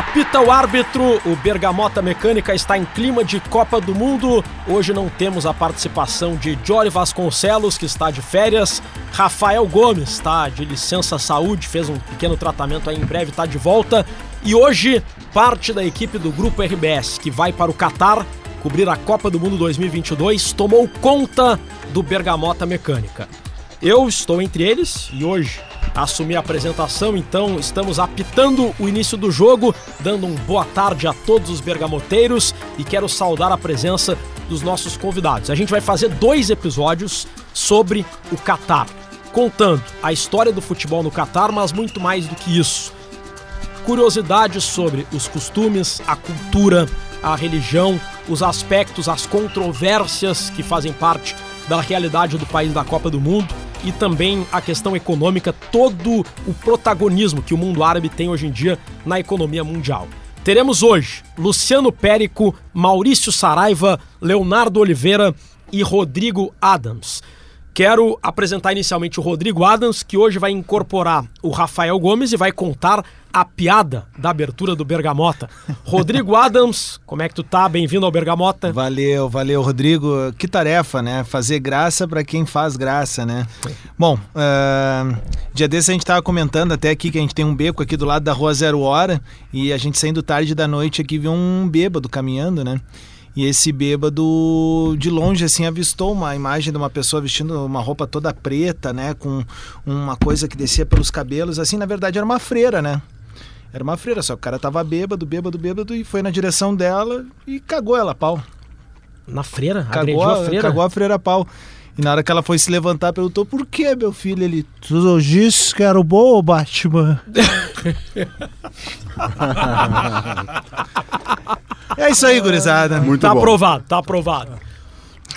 Apita o árbitro, o Bergamota Mecânica está em clima de Copa do Mundo. Hoje não temos a participação de Jory Vasconcelos, que está de férias. Rafael Gomes está de licença saúde, fez um pequeno tratamento aí, em breve está de volta. E hoje, parte da equipe do Grupo RBS, que vai para o Catar cobrir a Copa do Mundo 2022, tomou conta do Bergamota Mecânica. Eu estou entre eles e hoje assumir a apresentação, então estamos apitando o início do jogo, dando um boa tarde a todos os bergamoteiros e quero saudar a presença dos nossos convidados. A gente vai fazer dois episódios sobre o Catar, contando a história do futebol no Catar, mas muito mais do que isso. Curiosidades sobre os costumes, a cultura, a religião, os aspectos, as controvérsias que fazem parte da realidade do país da Copa do Mundo e também a questão econômica, todo o protagonismo que o mundo árabe tem hoje em dia na economia mundial. Teremos hoje Luciano Périco, Maurício Saraiva, Leonardo Oliveira e Rodrigo Adams. Quero apresentar inicialmente o Rodrigo Adams, que hoje vai incorporar o Rafael Gomes e vai contar a piada da abertura do Bergamota. Rodrigo Adams, como é que tu tá? Bem-vindo ao Bergamota. Valeu, valeu, Rodrigo. Que tarefa, né? Fazer graça para quem faz graça, né? Bom, uh, dia desse a gente tava comentando até aqui que a gente tem um beco aqui do lado da rua Zero Hora e a gente saindo tarde da noite aqui viu um bêbado caminhando, né? E esse bêbado, de longe, assim, avistou uma imagem de uma pessoa vestindo uma roupa toda preta, né? Com uma coisa que descia pelos cabelos. Assim, na verdade, era uma freira, né? Era uma freira, só que o cara tava bêbado, bêbado, bêbado e foi na direção dela e cagou ela a pau. Na freira? Cagou, a freira? cagou a freira a pau. E na hora que ela foi se levantar, perguntou: Por que, meu filho? Ele. Tu disse que era o bom, Batman? é isso aí, gurizada. Muito tá bom. aprovado, tá aprovado.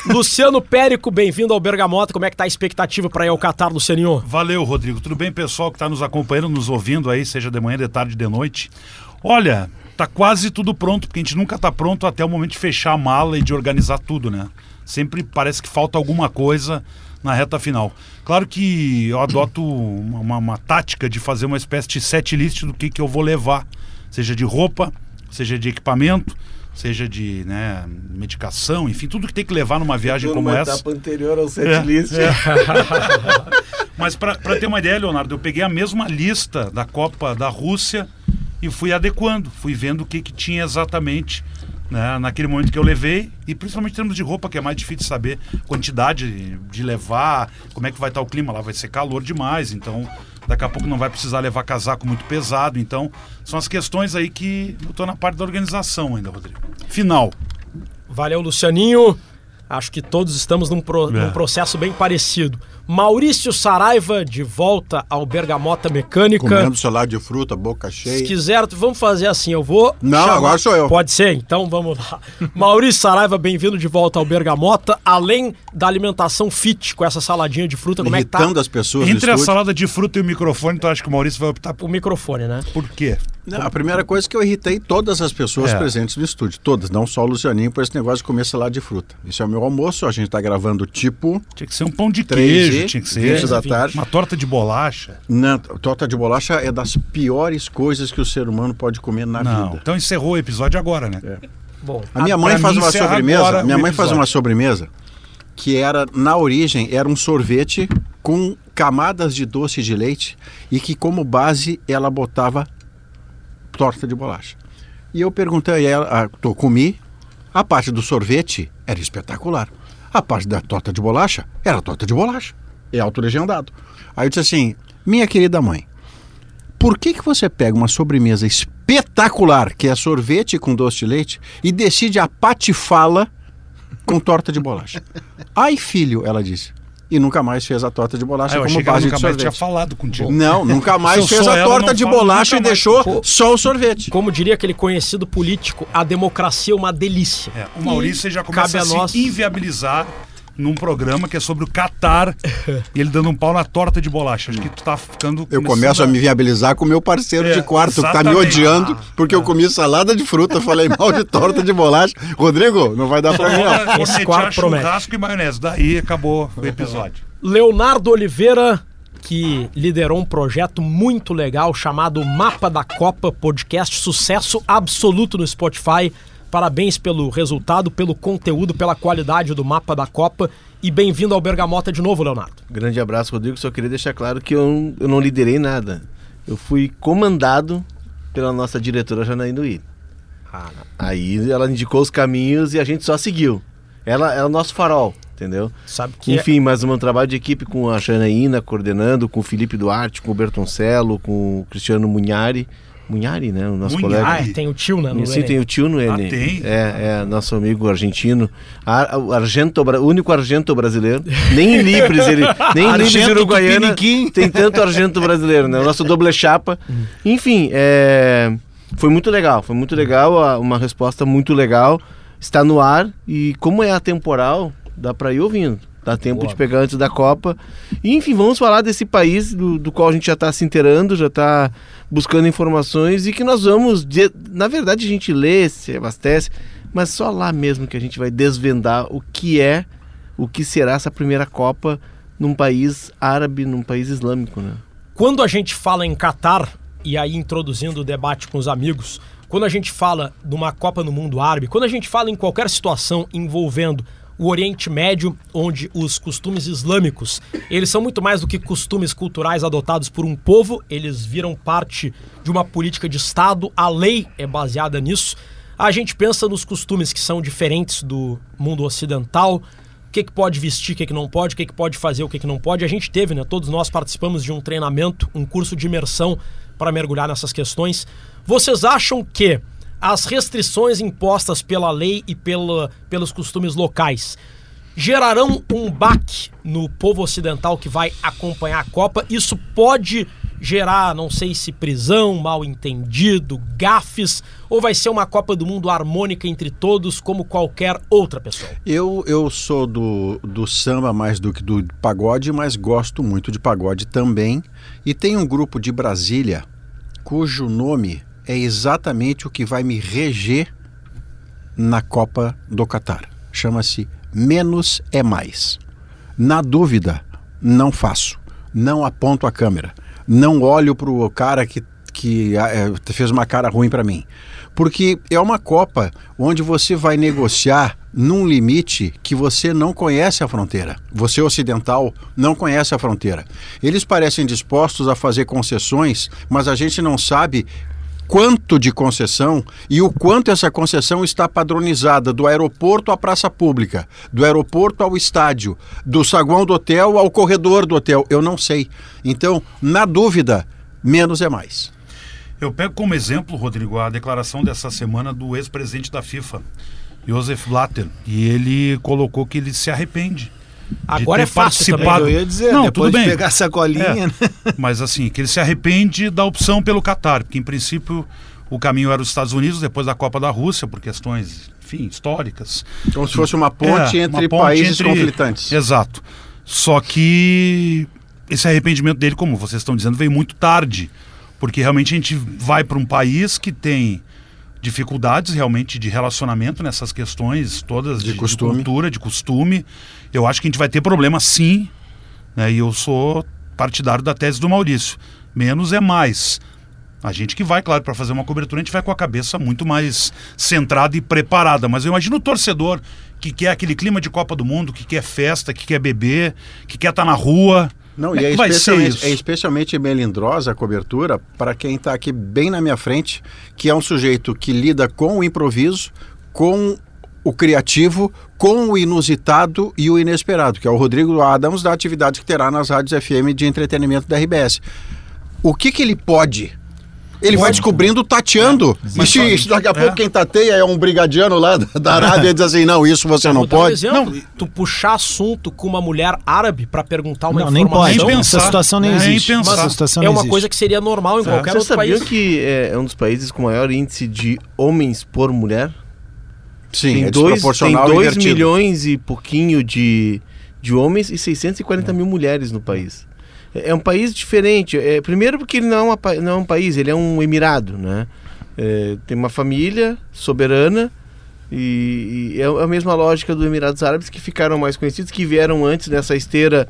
Luciano Périco, bem-vindo ao Bergamota. Como é que tá a expectativa para ir ao Catar, Lucianinho? Valeu, Rodrigo. Tudo bem, pessoal que está nos acompanhando, nos ouvindo aí, seja de manhã, de tarde, de noite. Olha, tá quase tudo pronto, porque a gente nunca tá pronto até o momento de fechar a mala e de organizar tudo, né? Sempre parece que falta alguma coisa na reta final. Claro que eu adoto uma, uma, uma tática de fazer uma espécie de set list do que, que eu vou levar, seja de roupa, seja de equipamento, seja de né, medicação, enfim, tudo que tem que levar numa viagem como Numa essa. etapa anterior ao É, setlist. é. Mas para ter uma ideia, Leonardo, eu peguei a mesma lista da Copa da Rússia e fui adequando, fui vendo o que, que tinha exatamente né, naquele momento que eu levei e principalmente em termos de roupa, que é mais difícil saber quantidade de levar, como é que vai estar o clima lá, vai ser calor demais, então daqui a pouco não vai precisar levar casaco muito pesado, então são as questões aí que eu estou na parte da organização ainda, Rodrigo. Final. Valeu, Lucianinho. Acho que todos estamos num, pro- É. num processo bem parecido. Maurício Saraiva, de volta ao Bergamota Mecânica. Comendo salada de fruta, boca Se cheia. quiser, vamos fazer assim, eu vou. Não, agora sou eu. Pode ser, então vamos lá. Maurício Saraiva, bem-vindo de volta ao Bergamota. Além da alimentação fit com essa saladinha de fruta, como é que tá as pessoas no Entre a estúdio. salada de fruta e o microfone, tu acha que o Maurício vai optar por o microfone, né? por quê? Não, a primeira coisa é que eu irritei todas as pessoas É. presentes no estúdio. Todas, não só o Lucianinho, por esse negócio de comer salada de fruta. Isso é o meu almoço, a gente tá gravando tipo Tinha que ser um pão de 3 queijo, tinha que ser 20 da tarde. uma torta de bolacha. Na, torta de bolacha é das piores coisas que o ser humano pode comer na Não. vida. Então encerrou o episódio agora, né? Bom, A minha Ah, mãe faz uma sobremesa. Minha mãe faz episódio. uma sobremesa que era, na origem, era um sorvete com camadas de doce de leite e que, como base, ela botava torta de bolacha. E eu perguntei a ela, eu comi, a parte do sorvete era espetacular. A parte da torta de bolacha era torta de bolacha. É autolegendado. Aí eu disse assim, minha querida mãe, por que, que você pega uma sobremesa espetacular, que é sorvete com doce de leite, e decide apatifá-la com torta de bolacha? Ai, filho, ela disse. E nunca mais fez a torta de bolacha Ah, como base de nunca mais sorvete. tinha falado contigo. Não, nunca mais fez sou a torta de bolacha e mais. deixou Pô. só o sorvete. como diria aquele conhecido político, a democracia é uma delícia. É, o Maurício já começa cabe a, a se nós- inviabilizar num programa que é sobre o Catar e ele dando um pau na torta de bolacha. Acho que tu tá ficando. Eu começo a me viabilizar com o meu parceiro É, de quarto, que tá me exatamente. odiando, porque eu comi salada de fruta, falei mal de torta de bolacha. Rodrigo, não vai dar pra mim, não. Esse quarto promete. churrasco e maionese. Daí acabou o episódio. Leonardo Oliveira, que liderou um projeto muito legal chamado Mapa da Copa, podcast sucesso absoluto no Spotify. Parabéns pelo resultado, pelo conteúdo, pela qualidade do Mapa da Copa e bem-vindo ao Bergamota de novo, Leonardo. Grande abraço, Rodrigo. Só queria deixar claro que eu, eu não liderei nada. Eu fui comandado pela nossa diretora Janaína Willi. Ah, Aí ela indicou os caminhos e a gente só seguiu. Ela é o nosso farol, entendeu? sabe que é Enfim, mas um trabalho de equipe com a Janaína coordenando, com o Felipe Duarte, com o Bertoncello, com o Cristiano Munhari. Munhari, né? O nosso Munhari. colega. Ah, tem o tio, né? no Sim, tem o tio no Enem. Ah, tem? É, é, nosso amigo argentino. Ar, o argento, único argento brasileiro. Nem em Libres, ele. Nem em Libres Uruguaiana tem tanto argento brasileiro, né? O nosso doble chapa. Enfim, é, foi muito legal. Foi muito legal, uma resposta muito legal. Está no ar e como é atemporal, dá para ir ouvindo. Dá tempo Boa. de pegar antes da Copa. E, enfim, vamos falar desse país do, do qual a gente já está se inteirando, já está buscando informações e que nós vamos. de- Na verdade, a gente lê, se abastece, mas só lá mesmo que a gente vai desvendar o que é, o que será essa primeira Copa num país árabe, num país islâmico, né? Quando a gente fala em Catar, e aí introduzindo o debate com os amigos, quando a gente fala de uma Copa no mundo árabe, quando a gente fala em qualquer situação envolvendo o Oriente Médio, onde os costumes islâmicos, eles são muito mais do que costumes culturais adotados por um povo, eles viram parte de uma política de Estado, a lei é baseada nisso. A gente pensa nos costumes que são diferentes do mundo ocidental, o que, que pode vestir, o que, que não pode, o que, que pode fazer, o que, que não pode. A gente teve, né? Todos nós participamos de um treinamento, um curso de imersão para mergulhar nessas questões. Vocês acham que as restrições impostas pela lei e pela, pelos costumes locais gerarão um baque no povo ocidental que vai acompanhar a Copa? Isso pode gerar, não sei se prisão, mal entendido, gafes, ou vai ser uma Copa do Mundo harmônica entre todos, como qualquer outra pessoa? Eu, eu sou do, do samba mais do que do pagode, mas gosto muito de pagode também. E tem um grupo de Brasília cujo nome é exatamente o que vai me reger na Copa do Catar. Chama-se Menos é Mais. Na dúvida, não faço. Não aponto a câmera. Não olho para o cara que, que ah, é, fez uma cara ruim para mim. Porque é uma Copa onde você vai negociar num limite que você não conhece a fronteira. Você ocidental não conhece a fronteira. Eles parecem dispostos a fazer concessões, mas a gente não sabe quanto de concessão e o quanto essa concessão está padronizada do aeroporto à praça pública, do aeroporto ao estádio, do saguão do hotel ao corredor do hotel. Eu não sei. Então, na dúvida, menos é mais. Eu pego como exemplo, Rodrigo, a declaração dessa semana do ex-presidente da FIFA, Josef Blatter, e ele colocou que ele se arrepende. Agora é fácil também. participado- Eu ia dizer, Não, depois tudo de bem. pegar a sacolinha, É. né? Mas assim, que ele se arrepende da opção pelo Catar, porque em princípio o caminho era os Estados Unidos depois da Copa da Rússia, por questões, enfim, históricas. Como se fosse uma ponte É, entre uma ponte países entre- conflitantes. Exato. Só que esse arrependimento dele, como vocês estão dizendo, veio muito tarde. Porque realmente a gente vai para um país que tem dificuldades realmente de relacionamento nessas questões todas De costume. cultura, de costume. Eu acho que a gente vai ter problema sim. Né? E eu sou partidário da tese do Maurício. Menos é mais. A gente que vai, claro, para fazer uma cobertura, a gente vai com a cabeça muito mais centrada e preparada. Mas eu imagino o torcedor que quer aquele clima de Copa do Mundo, que quer festa, que quer beber, que quer estar na rua. Não, Como e é é especialmente, é especialmente melindrosa a cobertura para quem está aqui bem na minha frente, que é um sujeito que lida com o improviso, com o criativo, com o inusitado e o inesperado, que é o Rodrigo Adams da atividade que terá nas rádios FM de entretenimento da RBS. O que, que ele pode? Ele vai descobrindo tateando. e se, se daqui a pouco É. quem tateia é um brigadiano lá da, Arábia e diz assim, não, isso você não dar um pode. exemplo. Tu puxar assunto com uma mulher árabe pra perguntar uma Não, nem informação. pode. Nem Essa pensar. situação nem Nem existe. pensar. Essa situação é não uma existe. coisa que seria normal em qualquer Vocês outro país. que é, é um dos países com maior índice de homens por mulher? Sim, tem é dois, tem desproporcional e 2 invertido. milhões e pouquinho de, de homens e 640 mil mulheres no país. É é um país diferente. É, primeiro porque ele não é, uma não é um país, ele é um emirado, né? É, tem uma família soberana e, e é a mesma lógica dos Emirados Árabes que ficaram mais conhecidos, que vieram antes nessa esteira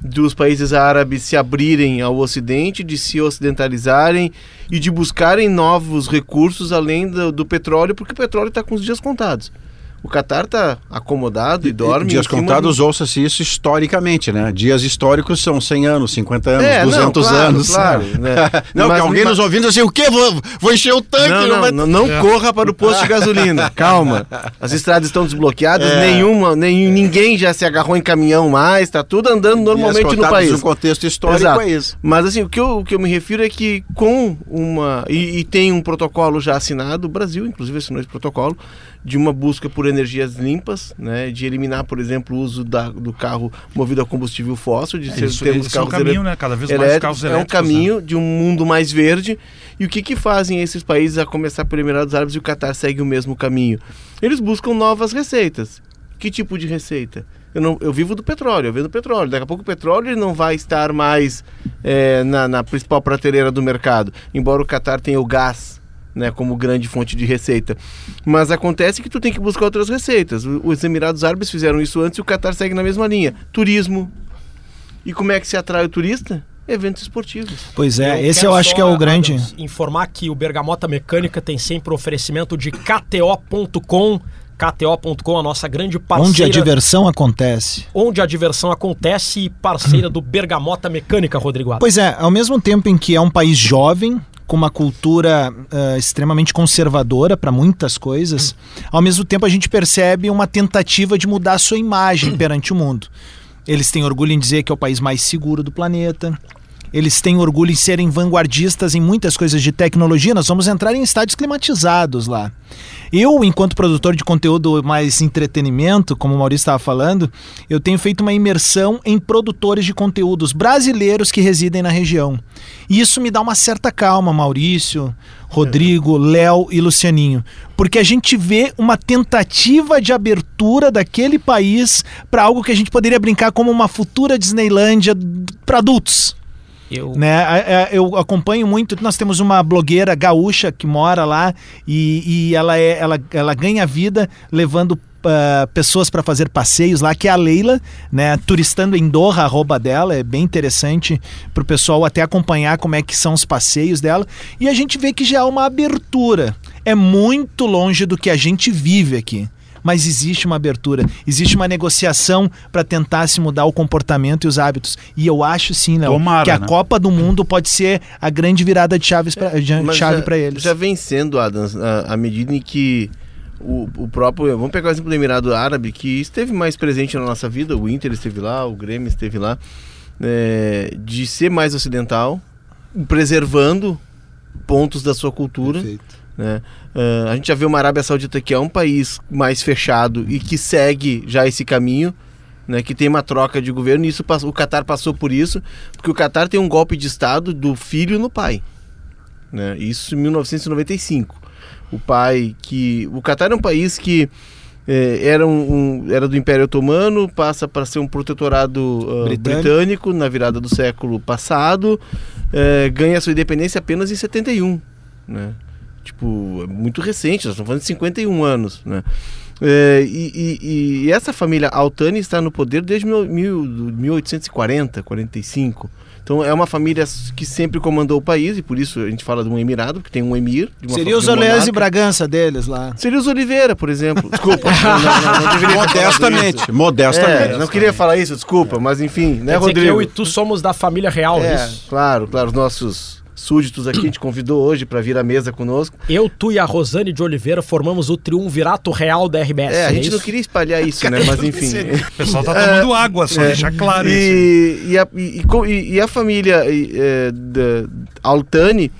dos países árabes se abrirem ao Ocidente, de se ocidentalizarem e de buscarem novos recursos além do, do petróleo, porque o petróleo está com os dias contados. O Catar está acomodado e dorme. Dias contados, do- ouça-se isso historicamente, né? Dias históricos são 100 anos, 50 anos, É, não, 200 claro, anos. claro, né? não, Mas- que alguém mas- nos ouvindo assim, o quê? Vou, vou encher o tanque. Não, não, vai- não, não corra para o posto de gasolina. Calma. As estradas estão desbloqueadas, É. nenhuma, nenhum, ninguém já se agarrou em caminhão mais, está tudo andando normalmente no país. No contexto histórico Exato. é isso. Mas assim, o que, eu, o que eu me refiro é que com uma. E, e tem um protocolo já assinado, o Brasil, inclusive, assinou esse protocolo, de uma busca por energias limpas, né? De eliminar, por exemplo, o uso da- do carro movido a combustível fóssil, de ser, Isso, termos esse é o carros caminho, né? Cada vez mais elétricos. carros É um elétricos. né? caminho de um mundo mais verde. E o que, que fazem esses países, a começar pelo Emirados Árabes e o Catar segue o mesmo caminho? Eles buscam novas receitas. Que tipo de receita? Eu, não, eu vivo do petróleo, eu vendo petróleo. Daqui a pouco o petróleo não vai estar mais é, na, na principal prateleira do mercado, embora o Catar tenha o gás né, como grande fonte de receita. Mas acontece que tu tem que buscar outras receitas. Os Emirados Árabes fizeram isso antes e o Catar segue na mesma linha. Turismo. E como é que se atrai o turista? Eventos esportivos. Pois é, esse quero eu acho que é o grande. Informar que o Bergamota Mecânica tem sempre o oferecimento de KTO.com. KTO.com, a nossa grande parceira. Onde a diversão acontece. onde a diversão acontece e parceira do Bergamota Mecânica, Rodrigo Adams. Pois é, ao mesmo tempo em que é um país jovem, com uma cultura ah, extremamente conservadora para muitas coisas, ao mesmo tempo a gente percebe uma tentativa de mudar a sua imagem perante o mundo. Eles têm orgulho em dizer que é o país mais seguro do planeta. Eles têm orgulho em serem vanguardistas em muitas coisas de tecnologia. Nós vamos entrar em estádios climatizados lá. Eu, enquanto produtor de conteúdo mais entretenimento, como o Maurício estava falando, eu tenho feito uma imersão em produtores de conteúdos brasileiros que residem na região. E isso me dá uma certa calma, Maurício, Rodrigo, Léo e Lucianinho, porque a gente vê uma tentativa de abertura daquele país para algo que a gente poderia brincar como uma futura Disneylândia para adultos. Eu, Né? Eu acompanho muito. Nós temos uma blogueira gaúcha que mora lá e, e ela, é, ela, ela ganha vida levando ah, pessoas para fazer passeios lá, que é a Leila, né? Turistando em Doha, arroba dela, é bem interessante para o pessoal até acompanhar como é que são os passeios dela. E a gente vê que já há uma abertura. É muito longe do que a gente vive aqui. Mas existe uma abertura, existe uma negociação para tentar se mudar o comportamento e os hábitos. E eu acho sim, Léo, Tomara, que a né? Copa do Mundo pode ser a grande virada de chaves pra, de- chave para eles. Já vem sendo, Adams, à medida em que o, o próprio. Vamos pegar o exemplo do Emirado Árabe, que esteve mais presente na nossa vida. O Inter esteve lá, o Grêmio esteve lá. é, de ser mais ocidental, preservando pontos da sua cultura. Né? Ah, a gente já vê uma Arábia Saudita que é um país mais fechado e que segue já esse caminho. Né, que tem uma troca de governo, e isso o Catar passou por isso, porque o Catar tem um golpe de Estado do filho no pai né? Isso em 1995. O pai que o Catar é um país que eh, era, um, um- era do Império Otomano, passa para ser um protetorado ah, Britânico. britânico. na virada do século passado, eh, ganha sua independência apenas em 71, né? Tipo, é muito recente, nós estamos falando de 51 anos, né? Eh, e, e- e essa família Altani está no poder desde mil, mil, 1840, 45. Então é uma família que sempre comandou o país e por isso a gente fala de um emirado, que tem um emir. De uma Seria os Orleans e. Bragança deles lá. Seria os Oliveira, por exemplo. Desculpa. não, não, não, Modestamente, modestamente. É, não queria falar isso, desculpa, mas enfim, né, quer dizer que Rodrigo? eu e tu somos da família real, É, isso? claro, claro, os nossos súditos aqui a gente convidou hoje para vir à mesa conosco. Eu, tu e a Rosane de Oliveira formamos o triunvirato real da RBS. É, a gente isso? não queria espalhar isso, né? Mas enfim. O pessoal tá tomando água, só deixar claro isso. E, e, a, e, e e- e a família e, é, da Altani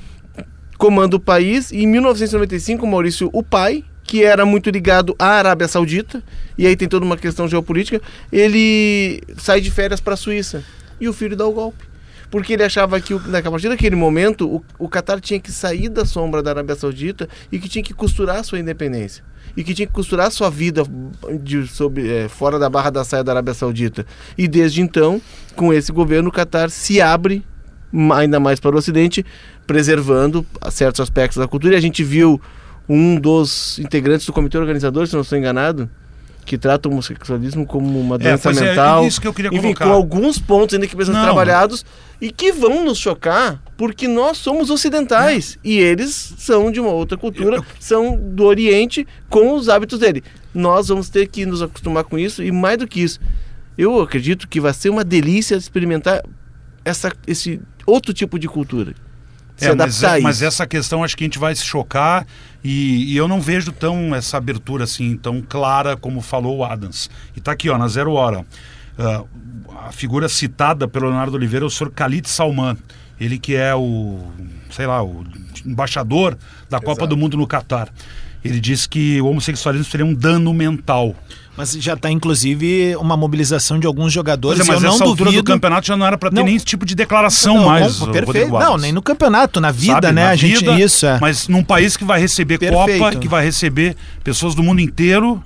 comanda o país e em 1995 Maurício, o pai, que era muito ligado à Arábia Saudita, e aí tem toda uma questão geopolítica, ele sai de férias para a Suíça e o filho dá o golpe. Porque ele achava que, o- na- a partir daquele momento, o, o Qatar tinha que sair da sombra da Arábia Saudita e que tinha que costurar sua independência. E que tinha que costurar sua vida de, eh, fora da barra da saia da Arábia Saudita. E desde então, com esse governo, o Qatar se abre ainda mais para o Ocidente, preservando certos aspectos da cultura. E a gente viu um dos integrantes do comitê organizador, se não estou enganado, que trata o homossexualismo como uma doença pois é, mental. isso que eu queria Enfim, colocar. com alguns pontos ainda que precisam ser Não. trabalhados e que vão nos chocar porque nós somos ocidentais e eles são de uma outra cultura, são do Oriente com os hábitos dele. Nós vamos ter que nos acostumar com isso e mais do que isso, eu acredito que vai ser uma delícia experimentar essa, esse outro tipo de cultura. Se É, mas, adaptar a mas isso. essa questão acho que a gente vai se chocar e, e eu não vejo tão essa abertura assim tão clara como falou o Adams. E tá aqui, ó, na zero hora. Ah, a figura citada pelo Leonardo Oliveira é o Sr. Khalid Salman. Ele que é o, sei lá, o embaixador da Copa do Mundo no Catar. Ele disse que o homossexualismo seria um dano mental. Mas já está, inclusive, uma mobilização de alguns Pois jogadores. é, mas eu não essa altura duvido. do campeonato já não era para ter Não. nem esse tipo de declaração Não, mais. o perfeito. Não, nem no campeonato, na vida, Sabe, né? na a gente vida, isso é. Mas num país que vai receber Perfeito. Copa, que vai receber pessoas do mundo inteiro,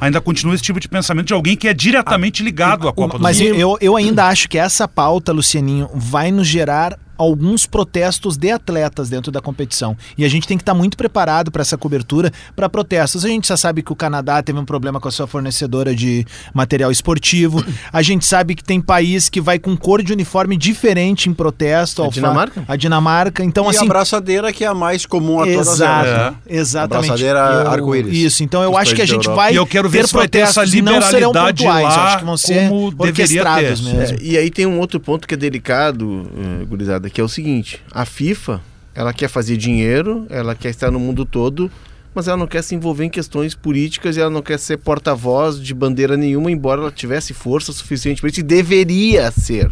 ainda continua esse tipo de pensamento de alguém que é diretamente ligado à Copa do Mas Mundo. eu, eu ainda acho que essa pauta, Lucianinho, vai nos gerar alguns protestos de atletas dentro da competição. E a gente tem que estar muito preparado para essa cobertura para protestos. A gente já sabe que o Canadá teve um problema com a sua fornecedora de material esportivo. A gente sabe que tem país que vai com cor de uniforme diferente em protesto. A ao fa- Dinamarca? A Dinamarca. Então, e assim. a abraçadeira que é a mais comum a todas Exato, elas. né? exatamente. Abraçadeira Eu- arco-íris. Isso, então eu acho que a gente vai E eu quero ver ter se vai ter essa protestos e não serão pontuais, lá, eu acho que vão ser como deveria orquestrados ter. mesmo. É, e aí tem um outro ponto que é delicado, eh, gurizada, que é o seguinte: a FIFA, ela quer fazer dinheiro, ela quer estar no mundo todo, mas ela não quer se envolver em questões políticas e ela não quer ser porta-voz de bandeira nenhuma, embora ela tivesse força suficiente para isso, e deveria ser.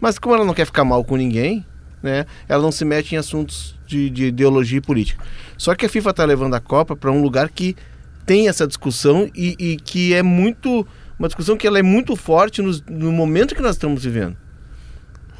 Mas como ela não quer ficar mal com ninguém, né, ela não se mete em assuntos de, de ideologia e política. Só que a FIFA está levando a Copa para um lugar que tem essa discussão e, e que é muito uma discussão que ela é muito forte nos- no momento que nós estamos vivendo.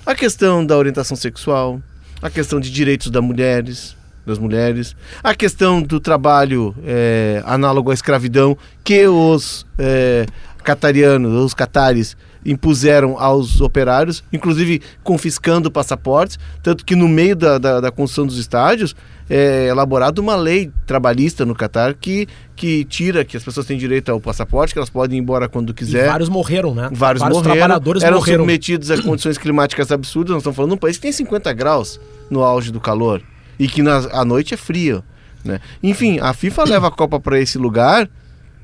A questão da orientação sexual, a questão de direitos das mulheres, das mulheres, a questão do trabalho é, análogo à escravidão que os é, catarianos, os catares impuseram aos operários, inclusive confiscando passaportes, tanto que no meio da, da, da construção dos estádios é elaborada uma lei trabalhista no Catar que, que tira que as pessoas têm direito ao passaporte, que elas podem ir embora quando E quiser. vários morreram, né? Vários, morreram, trabalhadores eram morreram. submetidos a condições climáticas absurdas. Nós estamos falando de um país que tem 50 graus no auge do calor e que na, à noite é frio. Né? Enfim, a FIFA leva a Copa para esse lugar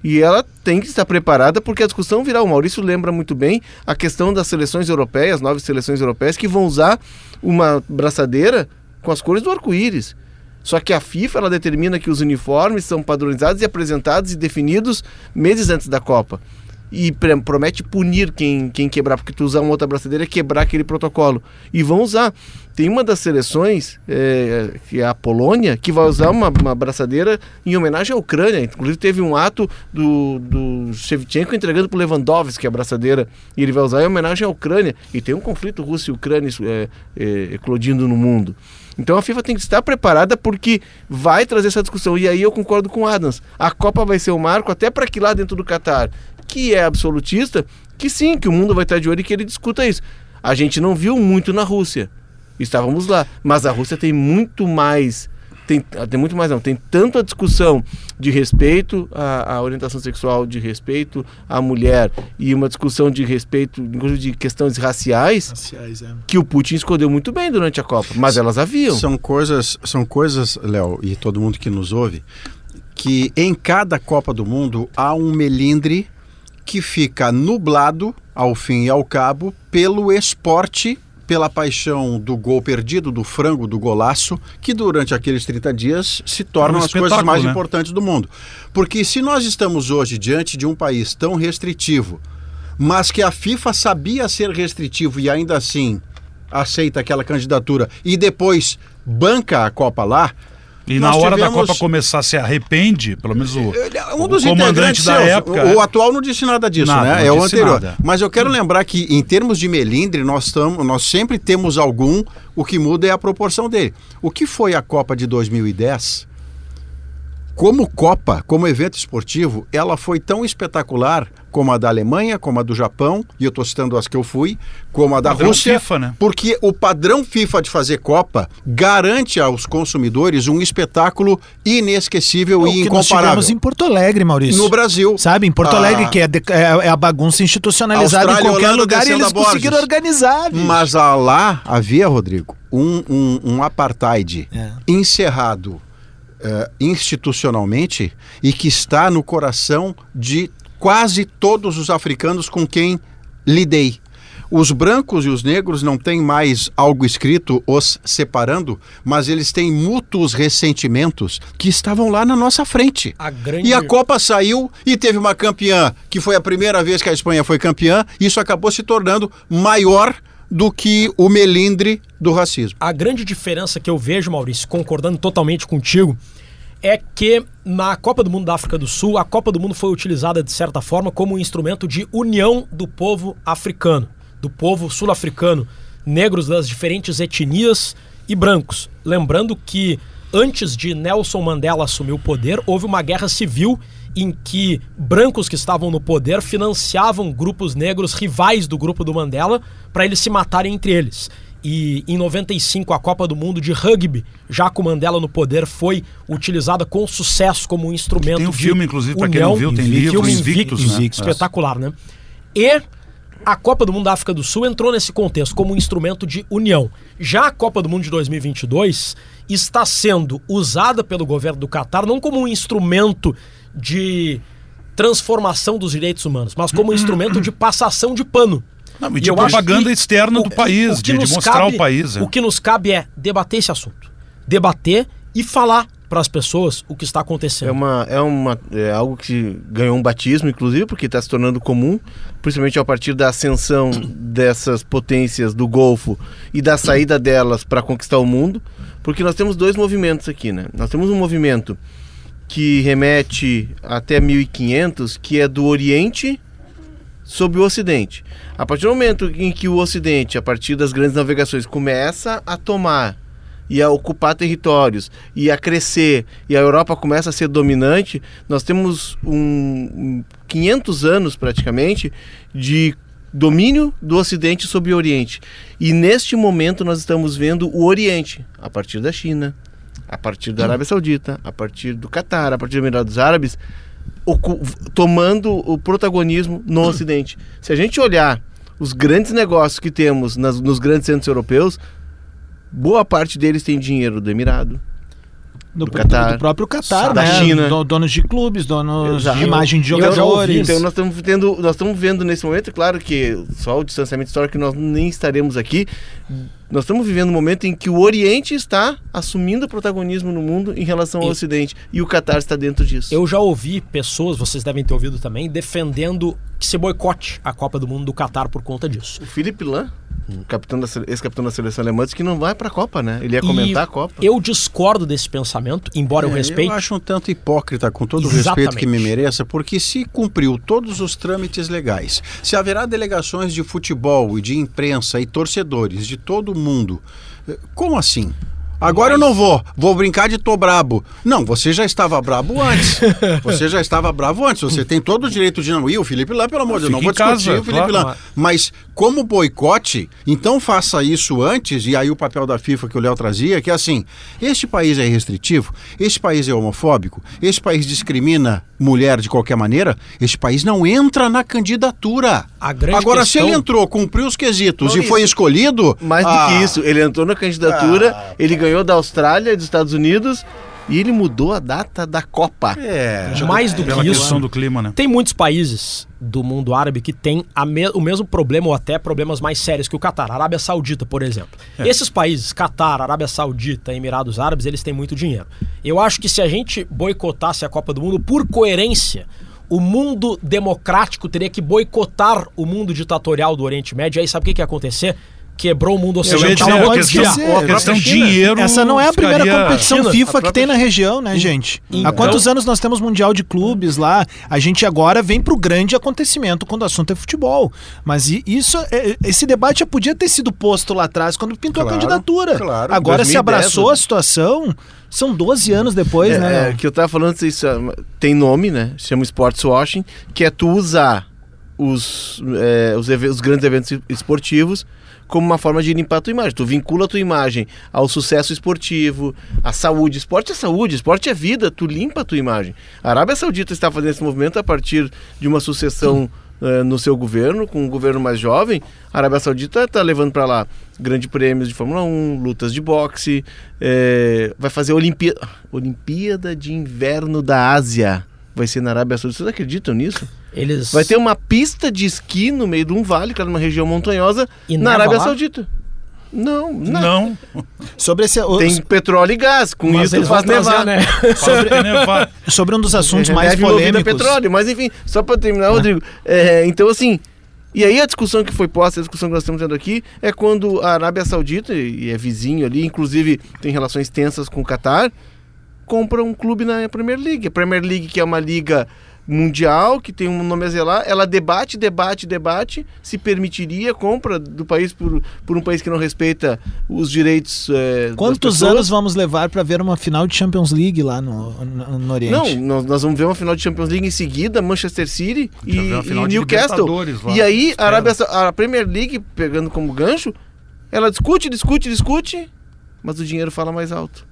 e ela tem que estar preparada porque a discussão virá. O Maurício lembra muito bem a questão das seleções europeias, nove seleções europeias, que vão usar uma braçadeira com as cores do arco-íris. Só que a FIFA ela determina que os uniformes são padronizados e apresentados e definidos meses antes da Copa. E promete punir quem, quem quebrar, porque tu usar uma outra braçadeira é quebrar aquele protocolo. E vão usar. Tem uma das seleções, é, que é a Polônia, que vai usar uma, uma braçadeira em homenagem à Ucrânia. Inclusive teve um ato do, do Shevchenko entregando para Lewandowski a braçadeira. E ele vai usar em homenagem à Ucrânia. E tem um conflito Rússia e Ucrânia é, é, eclodindo no mundo. Então a FIFA tem que estar preparada porque vai trazer essa discussão. E aí eu concordo com o Adams. A Copa vai ser o marco até para que lá dentro do Catar, que é absolutista, que sim, que o mundo vai estar de olho e que ele discuta isso. A gente não viu muito na Rússia. Estávamos lá. Mas a Rússia tem muito mais. Tem, tem muito mais não. Tem tanto a discussão de respeito à, à orientação sexual, de respeito à mulher e uma discussão de respeito, inclusive de questões raciais, Raciais, é. que o Putin escondeu muito bem durante a Copa. Mas elas haviam. São coisas, são coisas, Léo, e todo mundo que nos ouve, que em cada Copa do Mundo há um melindre que fica nublado, ao fim e ao cabo, pelo esporte, pela paixão do gol perdido, do frango, do golaço, que durante aqueles 30 dias se tornam É um as coisas mais né? importantes do mundo. Porque se nós estamos hoje diante de um país tão restritivo, mas que a FIFA sabia ser restritivo e ainda assim aceita aquela candidatura e depois banca a Copa lá. E nós na hora da tivemos- Copa começar, se arrepende, pelo menos o, Um o dos comandante integrantes da seus, época. O, o atual não disse nada disso, Nada, né? É o anterior. nada. Mas eu quero lembrar que, em termos de melindre, nós, tamo, nós sempre temos algum, o que muda é a proporção dele. O que foi a Copa de 2010? Como Copa, como evento esportivo, ela foi tão espetacular como a da Alemanha, como a do Japão, e eu estou citando as que eu fui, como a da Padrão Rússia, FIFA, né? porque o padrão FIFA de fazer Copa garante aos consumidores um espetáculo inesquecível o e nós incomparável. tivemos em Porto Alegre, Maurício. No Brasil. Sabe, em Porto Ah. Alegre, que é, de- é- é a bagunça institucionalizada Austrália, em qualquer Holanda lugar e eles a conseguiram organizar. bicho. Mas ah, lá havia, Rodrigo, um, um, um apartheid É. encerrado eh, institucionalmente e que está no coração de quase todos os africanos com quem lidei. Os brancos e os negros não têm mais algo escrito os separando, mas eles têm mútuos ressentimentos que estavam lá na nossa frente. A grande... E a Copa saiu e teve uma campeã, que foi a primeira vez que a Espanha foi campeã, isso acabou se tornando maior do que o melindre do racismo. A grande diferença que eu vejo, Maurício, concordando totalmente contigo, é que na Copa do Mundo da África do Sul, a Copa do Mundo foi utilizada, de certa forma, como um instrumento de união do povo africano, do povo sul-africano, negros das diferentes etnias e brancos. Lembrando que antes de Nelson Mandela assumir o poder, houve uma guerra civil em que brancos que estavam no poder financiavam grupos negros rivais do grupo do Mandela para eles se matarem entre eles. E em 95, a Copa do Mundo de Rugby, já com Mandela no poder, foi utilizada com sucesso como um instrumento Tem um de filme, inclusive, pra quem não viu, tem Filme livro, Invictus, Invictus, né? espetacular, né? E a Copa do Mundo da África do Sul entrou nesse contexto como um instrumento de união. Já a Copa do Mundo de 2022 está sendo usada pelo governo do Catar não como um instrumento de transformação dos direitos humanos, mas como um instrumento de passação de pano. Não, e E de acho propaganda que externa o do que- país, o de, de nos mostrar cabe- o país. é. O que nos cabe é debater esse assunto. Debater e falar para as pessoas o que está acontecendo. É, uma, é, uma, é algo que ganhou um batismo, inclusive, porque está se tornando comum, principalmente a partir da ascensão dessas potências do Golfo e da saída delas para conquistar o mundo, porque nós temos dois movimentos aqui, né? Nós temos um movimento que remete até 1500, que é do Oriente sobre o Ocidente. A partir do momento em que o Ocidente, a partir das grandes navegações, começa a tomar e a ocupar territórios e a crescer e a Europa começa a ser dominante, nós temos um, um 500 anos praticamente de domínio do Ocidente sobre o Oriente. E neste momento nós estamos vendo o Oriente, a partir da China, a partir da Arábia Saudita, a partir do Catar, a partir dos Emirados Árabes, tomando o protagonismo no Ocidente. Se a gente olhar os grandes negócios que temos nas- nos grandes centros europeus, boa parte deles tem dinheiro do Emirado. Do, do Catar, do próprio Catar, da né? China. Do- donos de clubes, donos Exato. de imagem de ouvi, jogadores. Então nós estamos tendo, nós estamos vendo nesse momento, claro que só o distanciamento histórico nós nem estaremos aqui. Nós estamos vivendo um momento em que o Oriente está assumindo protagonismo no mundo em relação ao E- Ocidente e o Catar está dentro disso. Eu já ouvi pessoas, vocês devem ter ouvido também, defendendo que se boicote a Copa do Mundo do Catar por conta disso. O Felipe Lan, capitão da, sele- ex-capitão da seleção alemã, disse que não vai para a Copa, né? Ele ia comentar E a Copa. Eu discordo desse pensamento, embora eu É, respeite. Eu acho um tanto hipócrita, com todo o Exatamente. respeito que me mereça, porque se cumpriu todos os trâmites legais, se haverá delegações de futebol e de imprensa e torcedores de todo o mundo, eh, como assim? Agora eu não vou, vou brincar de tô brabo. Não, você já estava brabo antes. Você já estava bravo antes. Você tem todo o direito de não ir. O Felipe lá, pelo amor de Deus, não vou discutir casa, o Felipe claro. lá. Mas como boicote, então faça isso antes, e aí o papel da FIFA que o Léo trazia, que é assim, este país é restritivo, este país é homofóbico, este país discrimina mulher de qualquer maneira, este país não entra na candidatura. Agora, questão- se ele entrou, cumpriu os quesitos Não, e foi isso- escolhido... Mais do ah, que isso, ele entrou na candidatura, ele ganhou da Austrália e dos Estados Unidos e ele mudou a data da Copa. É, Mais do Pela que isso, questão do clima, né? Tem muitos países do mundo árabe que têm a me- o mesmo problema ou até problemas mais sérios que o Catar. Arábia Saudita, por exemplo. É. Esses países, Catar, Arábia Saudita, Emirados Árabes, eles têm muito dinheiro. Eu acho que se a gente boicotasse a Copa do Mundo por coerência, o mundo democrático teria que boicotar o mundo ditatorial do Oriente Médio. E aí sabe o que, que ia acontecer? Quebrou o mundo Eu ia ocidental dizer, a questão, dizer, a a questão dinheiro. Essa não é a primeira competição China, FIFA a que tem na região, né, gente? Há Então- quantos anos nós temos Mundial de Clubes lá? A gente agora vem pro grande acontecimento quando o assunto é futebol. Mas isso, é- esse debate já podia ter sido posto lá atrás, quando pintou a Claro, candidatura. claro. Agora se 2010, abraçou né? a situação, são 12 anos depois, É, né? é, que eu tava falando, isso é, tem nome, né? Se chama sports washing, que é tu usar os, é, os, os grandes eventos esportivos como uma forma de limpar a tua imagem. Tu vincula a tua imagem ao sucesso esportivo, à saúde. Esporte é saúde, esporte é vida, tu limpa a tua imagem. A Arábia Saudita está fazendo esse movimento a partir de uma sucessão eh, no seu governo, com um governo mais jovem. A Arábia Saudita está levando para lá grandes prêmios de Fórmula 1, lutas de boxe, eh, vai fazer a Olimpíada, Olimpíada de Inverno da Ásia. Vai ser na Arábia Saudita. Vocês acreditam nisso? Eles Vai ter uma pista de esqui no meio de um vale, que é numa região montanhosa, E na Arábia lá? Saudita. Não, não. Não. Sobre, esse, o- Tem petróleo e gás, com mas isso faz nevar. neve. Sobre... sobre um dos assuntos É, mais polêmicos. petróleo, mas enfim, só para terminar, Rodrigo. é, então, assim, e aí a discussão que foi posta, a discussão que nós estamos tendo aqui, é quando a Arábia Saudita, e é vizinho ali, inclusive tem relações tensas com o Catar, compra um clube na Premier League. A Premier League, que é uma liga mundial, que tem um nome a zelar, ela debate, debate, debate, se permitiria a compra do país por, por um país que não respeita os direitos é, Quantos anos vamos levar para ver uma final de Champions League lá no, no, no Oriente? Não, nós, nós vamos ver uma final de Champions League em seguida, Manchester City e, e Newcastle. Lá. E aí, a. Arábia, a Premier League, pegando como gancho, ela discute, discute, discute, mas o dinheiro fala mais alto.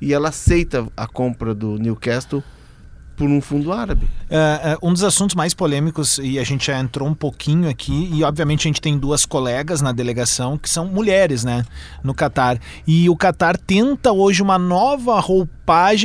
E ela aceita a compra do Newcastle por um fundo árabe. É, é, um dos assuntos mais polêmicos, e a gente já entrou um pouquinho aqui, e obviamente a gente tem duas colegas na delegação que são mulheres, né, no Catar. E o Catar tenta hoje uma nova roupagem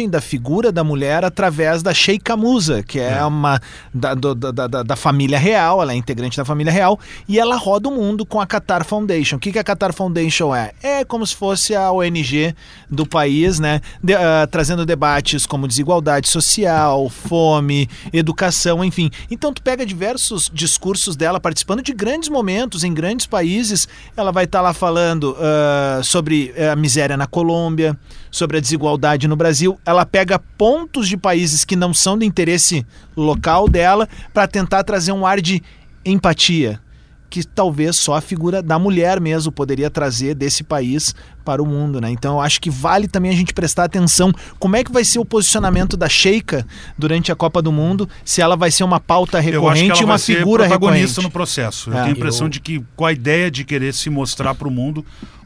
da figura da mulher através da Sheikha Musa, que é, uma da, do- da, da, da família real, ela é integrante da família real, e ela roda o mundo com a Qatar Foundation. O que, que a Qatar Foundation é? É como se fosse a ONG do país, né, de- ah, trazendo debates como desigualdade social, fome, educação, enfim. Então tu pega diversos discursos dela participando de grandes momentos em grandes países. Ela vai estar lá falando ah, sobre eh, a miséria na Colômbia, sobre a desigualdade no Brasil. Ela pega pontos de países que não são de interesse local dela para tentar trazer um ar de empatia que talvez só a figura da mulher mesmo poderia trazer desse país para o mundo, né? Então eu acho que vale também a gente prestar atenção como é que vai ser o posicionamento da Sheikha durante a Copa do Mundo, se ela vai ser uma pauta recorrente e uma figura protagonista recorrente. no processo. Eu É. tenho a impressão Eu- de que, com a ideia de querer se mostrar para o mundo,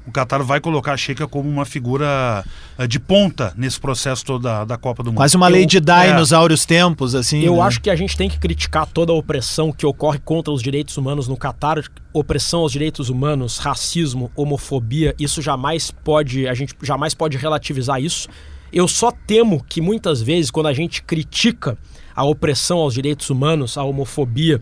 o Qatar vai colocar a Sheikha como uma figura eh, de ponta nesse processo todo da, da Copa do Mundo. Quase uma Eu- Lady Di é. nos áureos tempos, assim. Eu né? acho que a gente tem que criticar toda a opressão que ocorre contra os direitos humanos no Catar, opressão aos direitos humanos, racismo, homofobia, isso jamais pode, a gente jamais pode relativizar isso. Eu só temo que muitas vezes quando a gente critica a opressão aos direitos humanos, a homofobia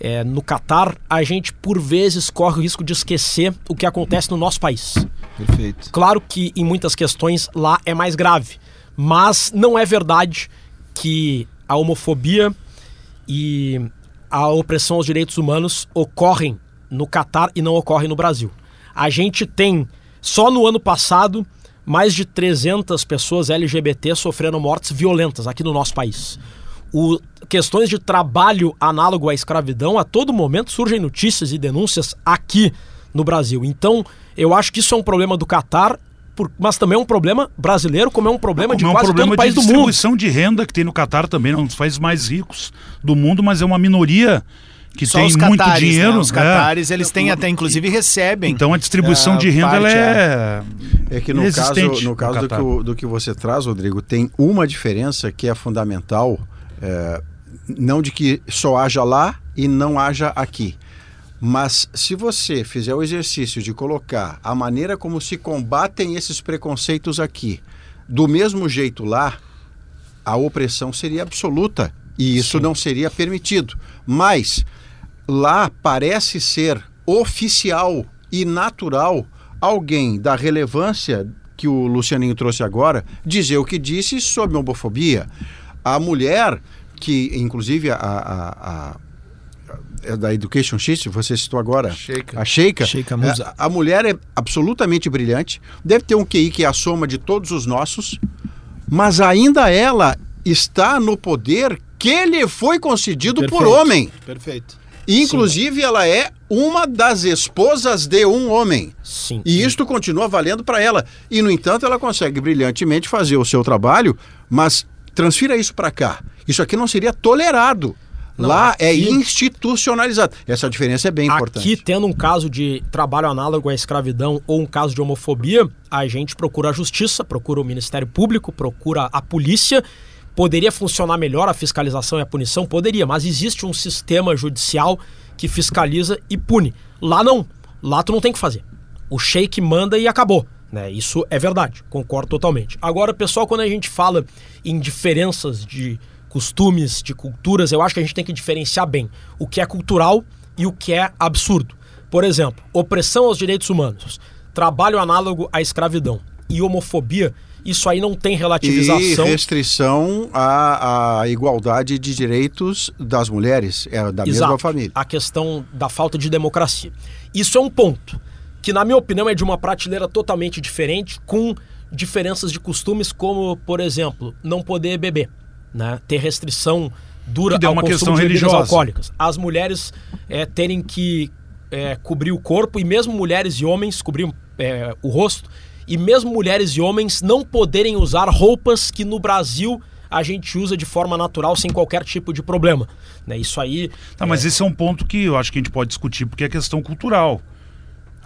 eh, no Catar, a gente por vezes corre o risco de esquecer o que acontece no nosso país. Perfeito. Claro que em muitas questões lá é mais grave, mas não é verdade que a homofobia e a opressão aos direitos humanos ocorrem no Catar e não ocorrem no Brasil. A gente tem, só no ano passado, mais de 300 pessoas LGBT sofrendo mortes violentas aqui no nosso país. O, questões de trabalho análogo à escravidão, a todo momento surgem notícias e denúncias aqui no Brasil. Então, eu acho que isso é um problema do Catar, mas também é um problema brasileiro, como é um problema de Como é um quase problema todo país de do mundo. distribuição de renda que tem no Catar também, é um dos países mais ricos do mundo, mas é uma minoria que Só tem os muito catares, dinheiro. Né? Os é. catares, eles têm até, inclusive, recebem. Então a distribuição Ah, de renda ela parte, é, É que no caso, no caso do, que do que você traz, Rodrigo, tem uma diferença que é fundamental, é, não de que só haja lá e não haja aqui. Mas se você fizer o exercício de colocar a maneira como se combatem esses preconceitos aqui, do mesmo jeito lá, a opressão seria absoluta e isso não seria permitido. Mas lá parece ser oficial e natural alguém da relevância que o Lucianinho trouxe agora dizer o que disse sobre homofobia. A mulher, que inclusive a, a- a- é da Education System, você citou agora. Sheikha. A Sheikha. Sheikha Musa. É, a mulher é absolutamente brilhante, deve ter um QI que é a soma de todos os nossos, mas ainda ela está no poder que lhe foi concedido por Perfeito. homem. Perfeito. Inclusive, ela é uma das esposas de um homem. Sim. E isto continua valendo para ela. E, no entanto, ela consegue brilhantemente fazer o seu trabalho, mas transfira isso para cá. Isso aqui não seria tolerado. Não, Lá é aqui- institucionalizado. Essa diferença é bem importante. Aqui, tendo um caso de trabalho análogo à escravidão ou um caso de homofobia, a gente procura a justiça, procura o Ministério Público, procura a polícia. Poderia funcionar melhor a fiscalização e a punição? Poderia, mas existe um sistema judicial que fiscaliza e pune. Lá não. Lá tu não tem que fazer. O sheik manda e acabou. Né? Isso é verdade, concordo totalmente. Agora, pessoal, quando a gente fala em diferenças de costumes, de culturas, eu acho que a gente tem que diferenciar bem o que é cultural e o que é absurdo. Por exemplo, opressão aos direitos humanos, trabalho análogo à escravidão e homofobia, isso aí não tem E relativização. restrição à, à igualdade de direitos das mulheres, é da mesma Exato. família. A questão da falta de democracia. Isso é um ponto que, na minha opinião, é de uma prateleira totalmente diferente, com diferenças de costumes, como, por exemplo, não poder beber, né? ter restrição dura Que é ao uma consumo questão de bebidas alcoólicas. As mulheres é, terem que é, cobrir o corpo, e mesmo mulheres e homens cobrir é, o rosto, e mesmo mulheres e homens não poderem usar roupas que no Brasil a gente usa de forma natural, sem qualquer tipo de problema. Né? Isso aí Tá, mas esse é um ponto que eu acho que a gente pode discutir, porque é questão cultural.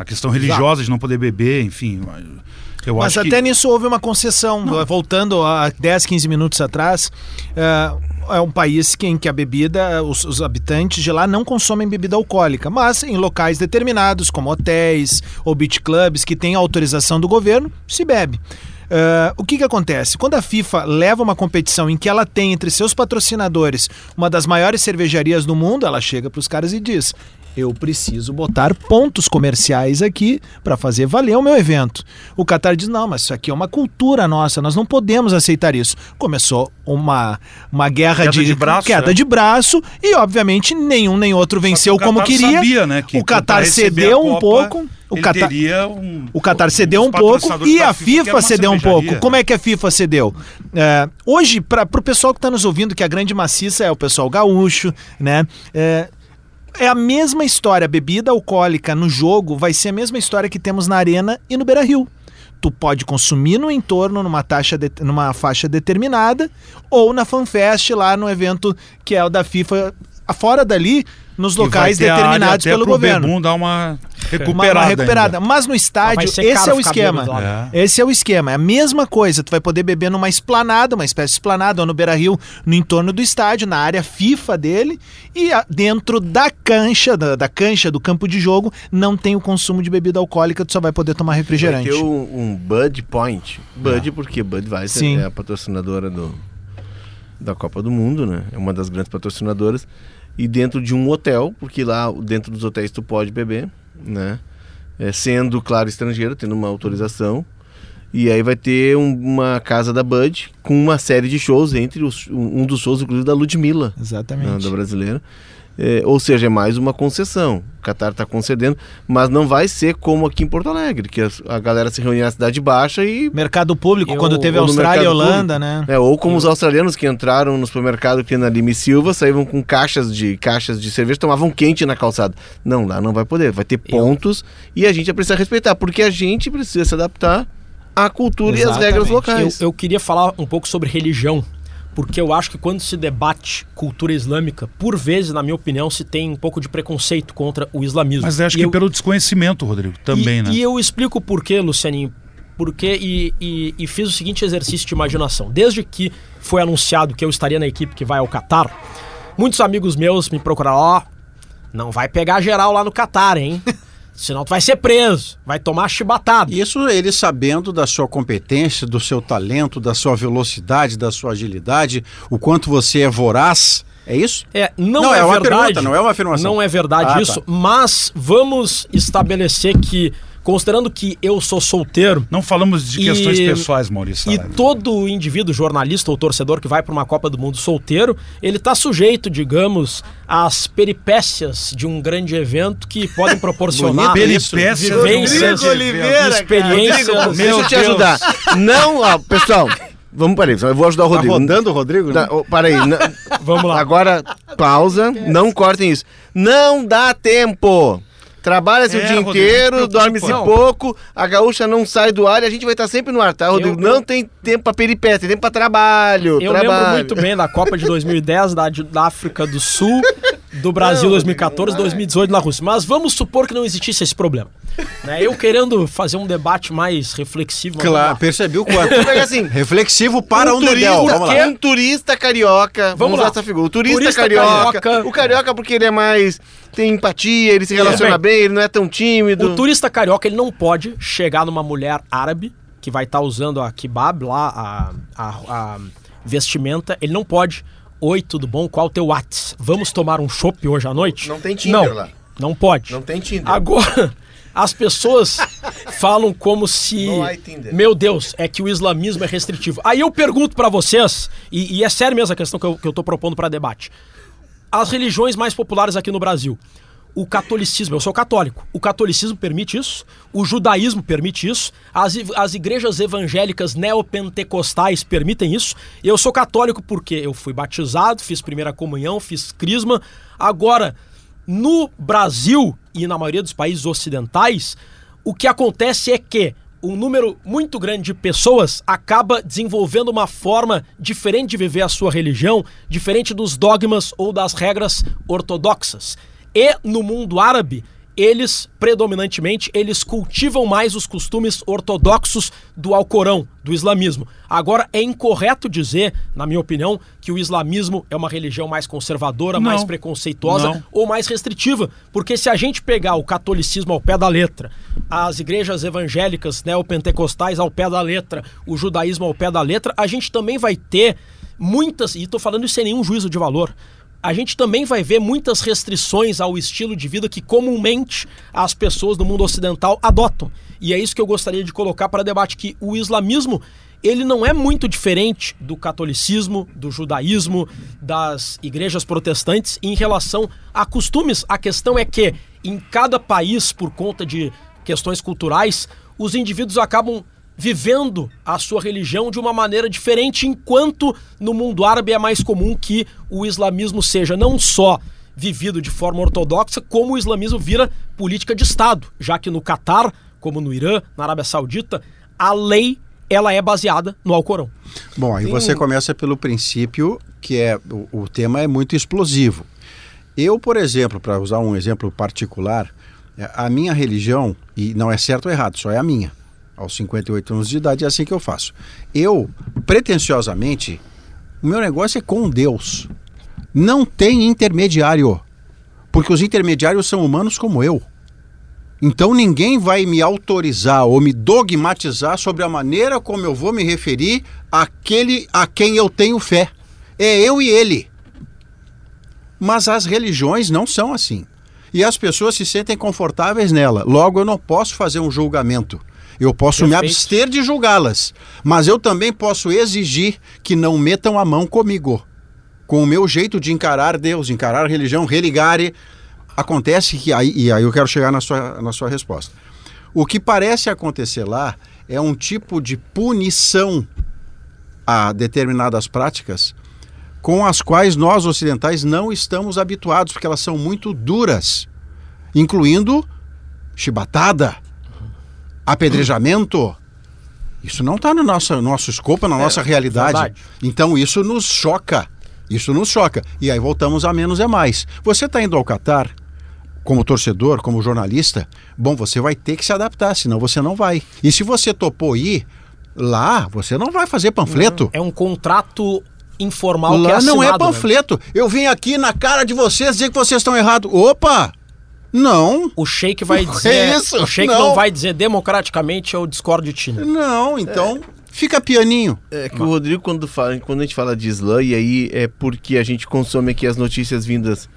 A questão religiosa de não poder beber, enfim. Eu Mas até que... nisso houve uma concessão. Voltando a 10, 15 minutos atrás, é, é um país em que a bebida, os, os habitantes de lá não consomem bebida alcoólica, mas em locais determinados, como hotéis ou beach clubs, que têm autorização do governo, se bebe. É, o que, que acontece? Quando a FIFA leva uma competição em que ela tem entre seus patrocinadores uma das maiores cervejarias do mundo, ela chega para os caras e diz: eu preciso botar pontos comerciais aqui para fazer valer o meu evento. O Qatar diz: não, mas isso aqui é uma cultura nossa, nós não podemos aceitar isso. Começou uma, uma guerra Queda de, de braço, queda é. de braço e, obviamente, nenhum nem outro venceu o como queria. sabia, né, que o Qatar cedeu a um Copa, pouco. O Qatar, um- o Qatar cedeu um pouco e a que FIFA uma cedeu um pouco. Como é que a FIFA cedeu? É, hoje, para o pessoal que está nos ouvindo, que a grande maciça é o pessoal gaúcho, né? É, é a mesma história. A bebida alcoólica no jogo vai ser a mesma história que temos na Arena e no Beira Rio. Tu pode consumir no entorno, numa, taxa de- numa faixa determinada, ou na FanFest, lá no evento que é o da FIFA, fora dali, nos vai locais determinados pelo governo. Bebum dar uma recuperada. uma recuperada. Mas no estádio, Vai ser esse é o esquema. né? Esse é o esquema. É a mesma coisa. Tu vai poder beber numa esplanada, uma espécie de esplanada, ou no Beira Rio, no entorno do estádio, na área FIFA dele, e a- dentro da cancha, da, da cancha do campo de jogo, não tem o consumo de bebida alcoólica, tu só vai poder tomar Vai refrigerante. ter um, um Bud Point. Bud porque Budweiser Sim. é a patrocinadora do, da Copa do Mundo, né? É uma das grandes patrocinadoras. E dentro de um hotel, porque lá dentro dos hotéis tu pode beber, né? É, sendo, claro, estrangeiro, tendo uma autorização. E aí vai ter um- uma casa da Bud com uma série de shows, entre os, um dos shows, inclusive, da Ludmilla, né, Exatamente. da brasileira. É, ou seja, é mais uma concessão. O Qatar está concedendo, mas não vai ser como aqui em Porto Alegre, que as- a, galera se reunia na Cidade Baixa e. Mercado público, Eu- quando teve Austrália e Holanda, né? É, ou como os australianos que entraram no supermercado que na Lima e Silva, saíram com caixas de caixas de cerveja, tomavam quente na calçada. Não, lá não vai poder, vai ter pontos e a gente vai precisar respeitar, porque a gente precisa se adaptar à cultura e às Exatamente. regras Eu, locais. eu queria falar um pouco sobre religião, porque eu acho que quando se debate cultura islâmica, por vezes, na minha opinião, se tem um pouco de preconceito contra o islamismo. Mas eu acho E que eu- pelo desconhecimento, Rodrigo, também, e, né? E eu explico por quê, Lucianinho. Porque e, e, e fiz o seguinte exercício de imaginação. Desde que foi anunciado que eu estaria na equipe que vai ao Catar, muitos amigos meus me procuraram, ó, não vai pegar geral lá no Catar, hein? Senão tu vai ser preso, vai tomar chibatada. Isso ele sabendo da sua competência, do seu talento, da sua velocidade, da sua agilidade, o quanto você é voraz É isso? É, não, Não, é, é uma verdade. pergunta, não é uma afirmação. Não é verdade Ah, isso, tá. mas vamos estabelecer que, considerando que eu sou solteiro, Não falamos de E- questões pessoais, Maurício. E Saraiva. todo indivíduo, jornalista ou torcedor que vai para uma Copa do Mundo solteiro, ele está sujeito, digamos, às peripécias de um grande evento que podem proporcionar Peripécias vivências, evento. experiências. Rodrigo, deixa eu te ajudar. Não, ó, pessoal, vamos para isso. Eu vou ajudar o Tá Rodrigo. rodando o Rodrigo? Tá, oh, para aí. Vamos lá. Agora, pausa. Não cortem isso. Não dá tempo. Trabalha-se É, o dia Rodrigo, inteiro, dorme-se pouco, a gaúcha não sai do ar e a gente vai estar sempre no ar, tá, Rodrigo? Eu- não eu- tem tempo pra peripécia, tem tempo pra trabalho. Eu trabalho. lembro muito bem da Copa de 2010 da, da África do Sul, do Brasil 2014, 2018 na Rússia. Mas vamos supor que não existisse esse problema. Né? Eu querendo fazer um debate mais reflexivo. Claro, percebi o quanto. Pega assim, Reflexivo para um, turista, dedéu. Vamos lá. Um turista carioca. Vamos, Vamos usar lá. essa figura. O turista, Turista carioca, carioca. O carioca porque ele é mais. tem empatia, ele se relaciona bem. bem, ele não é tão tímido. O turista carioca ele não pode chegar numa mulher árabe que vai estar usando a kebab lá, a, a- a vestimenta. Ele não pode. Oi, tudo bom? Qual o teu Whats? Vamos tomar um chopp hoje à noite? Não tem Tinder não, lá. Não pode. Não tem Tinder. Agora, as pessoas falam como se. Não há Tinder. Meu Deus, é que o islamismo é restritivo. Aí eu pergunto pra vocês, e, e é sério mesmo a questão que eu, que eu tô propondo pra debate. As religiões mais populares aqui no Brasil. O catolicismo, eu sou católico. O catolicismo permite isso, o judaísmo permite isso, as, as igrejas evangélicas neopentecostais permitem isso. Eu sou católico porque eu fui batizado, fiz primeira comunhão, fiz crisma. Agora, no Brasil e na maioria dos países ocidentais, o que acontece é que um número muito grande de pessoas acaba desenvolvendo uma forma diferente de viver a sua religião, diferente dos dogmas ou das regras ortodoxas. E no mundo árabe, eles predominantemente eles cultivam mais os costumes ortodoxos do Alcorão, do islamismo. Agora é incorreto dizer, na minha opinião, que o islamismo é uma religião mais conservadora, Não. mais preconceituosa Não. ou mais restritiva, porque se a gente pegar o catolicismo ao pé da letra, as igrejas evangélicas neopentecostais ao pé da letra, o judaísmo ao pé da letra, a gente também vai ter muitas, e estou falando isso sem nenhum juízo de valor, a gente também vai ver muitas restrições ao estilo de vida que comumente as pessoas do mundo ocidental adotam. E é isso que eu gostaria de colocar para debate que o islamismo ele não é muito diferente do catolicismo, do judaísmo, das igrejas protestantes em relação a costumes. A questão é que em cada país, por conta de questões culturais, os indivíduos acabam vivendo a sua religião de uma maneira diferente, enquanto no mundo árabe é mais comum que o islamismo seja não só vivido de forma ortodoxa, como o islamismo vira política de Estado, já que no Catar, como no Irã, na Arábia Saudita, a lei ela é baseada no Alcorão. Bom, aí você começa pelo princípio que é o, o tema é muito explosivo. Eu, por exemplo, para usar um exemplo particular, é, a minha religião, e não é certo ou errado, só é a minha. Aos 58 anos de idade é assim que eu faço. Eu, pretensiosamente, o meu negócio é com Deus. Não tem intermediário. Porque os intermediários são humanos como eu. Então ninguém vai me autorizar ou me dogmatizar sobre a maneira como eu vou me referir àquele a quem eu tenho fé. É eu e ele. Mas as religiões não são assim. E as pessoas se sentem confortáveis nela. Logo, eu não posso fazer um julgamento. Eu posso me Perfeito. abster de julgá-las. Mas eu também posso exigir que não metam a mão comigo. Com o meu jeito de encarar Deus, encarar a religião, religare. Acontece que aí, e aí eu quero chegar na sua, na sua resposta. O que parece acontecer lá é um tipo de punição a determinadas práticas com as quais nós ocidentais não estamos habituados, porque elas são muito duras, incluindo chibatada, apedrejamento. Isso não está no nosso, nosso escopo, na nossa realidade. verdade. Então isso nos choca. Isso nos choca. E aí voltamos a menos é mais. Você está indo ao Catar como torcedor, como jornalista, bom, você vai ter que se adaptar, senão você não vai. E se você topou ir lá, você não vai fazer panfleto. É um contrato informal que é Lá assinado, não é né? panfleto. Eu vim aqui na cara de vocês dizer que vocês estão errados. Opa! Não, O Sheik vai dizer. isso? O Sheik Não. não vai dizer democraticamente eu discordo de ti. né? não, então. Fica pianinho. É que o Rodrigo, quando, fala, quando a gente fala de slam, e aí é porque a gente consome aqui as notícias vindas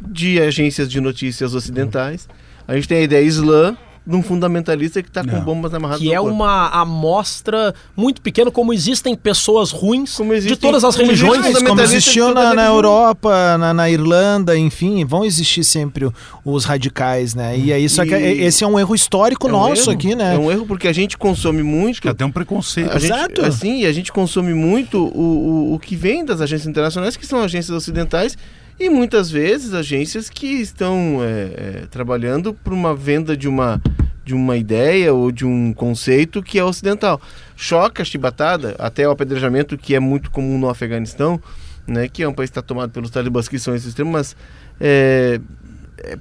de agências de notícias ocidentais. A gente tem a ideia slam de um fundamentalista que está com É. bombas amarradas Que no é corpo. uma amostra muito pequena, como existem pessoas ruins Como existem- de todas as religiões. fundamentais- Como existiu na, na. Europa, na, na Irlanda, enfim, vão existir sempre os radicais, né? E aí, só que E- esse é um erro histórico É um nosso erro. aqui, né? É um erro porque a gente consome muito. Que até um preconceito. A gente, Exato. Assim, a gente consome muito o, o, o que vem das agências internacionais, que são agências ocidentais, e muitas vezes agências que estão é, é, trabalhando por uma venda de uma, de uma ideia ou de um conceito que é ocidental. Choca a chibatada, até o apedrejamento, que é muito comum no Afeganistão, né, que é um país que está tomado pelos talibãs que são esses extremos, mas é,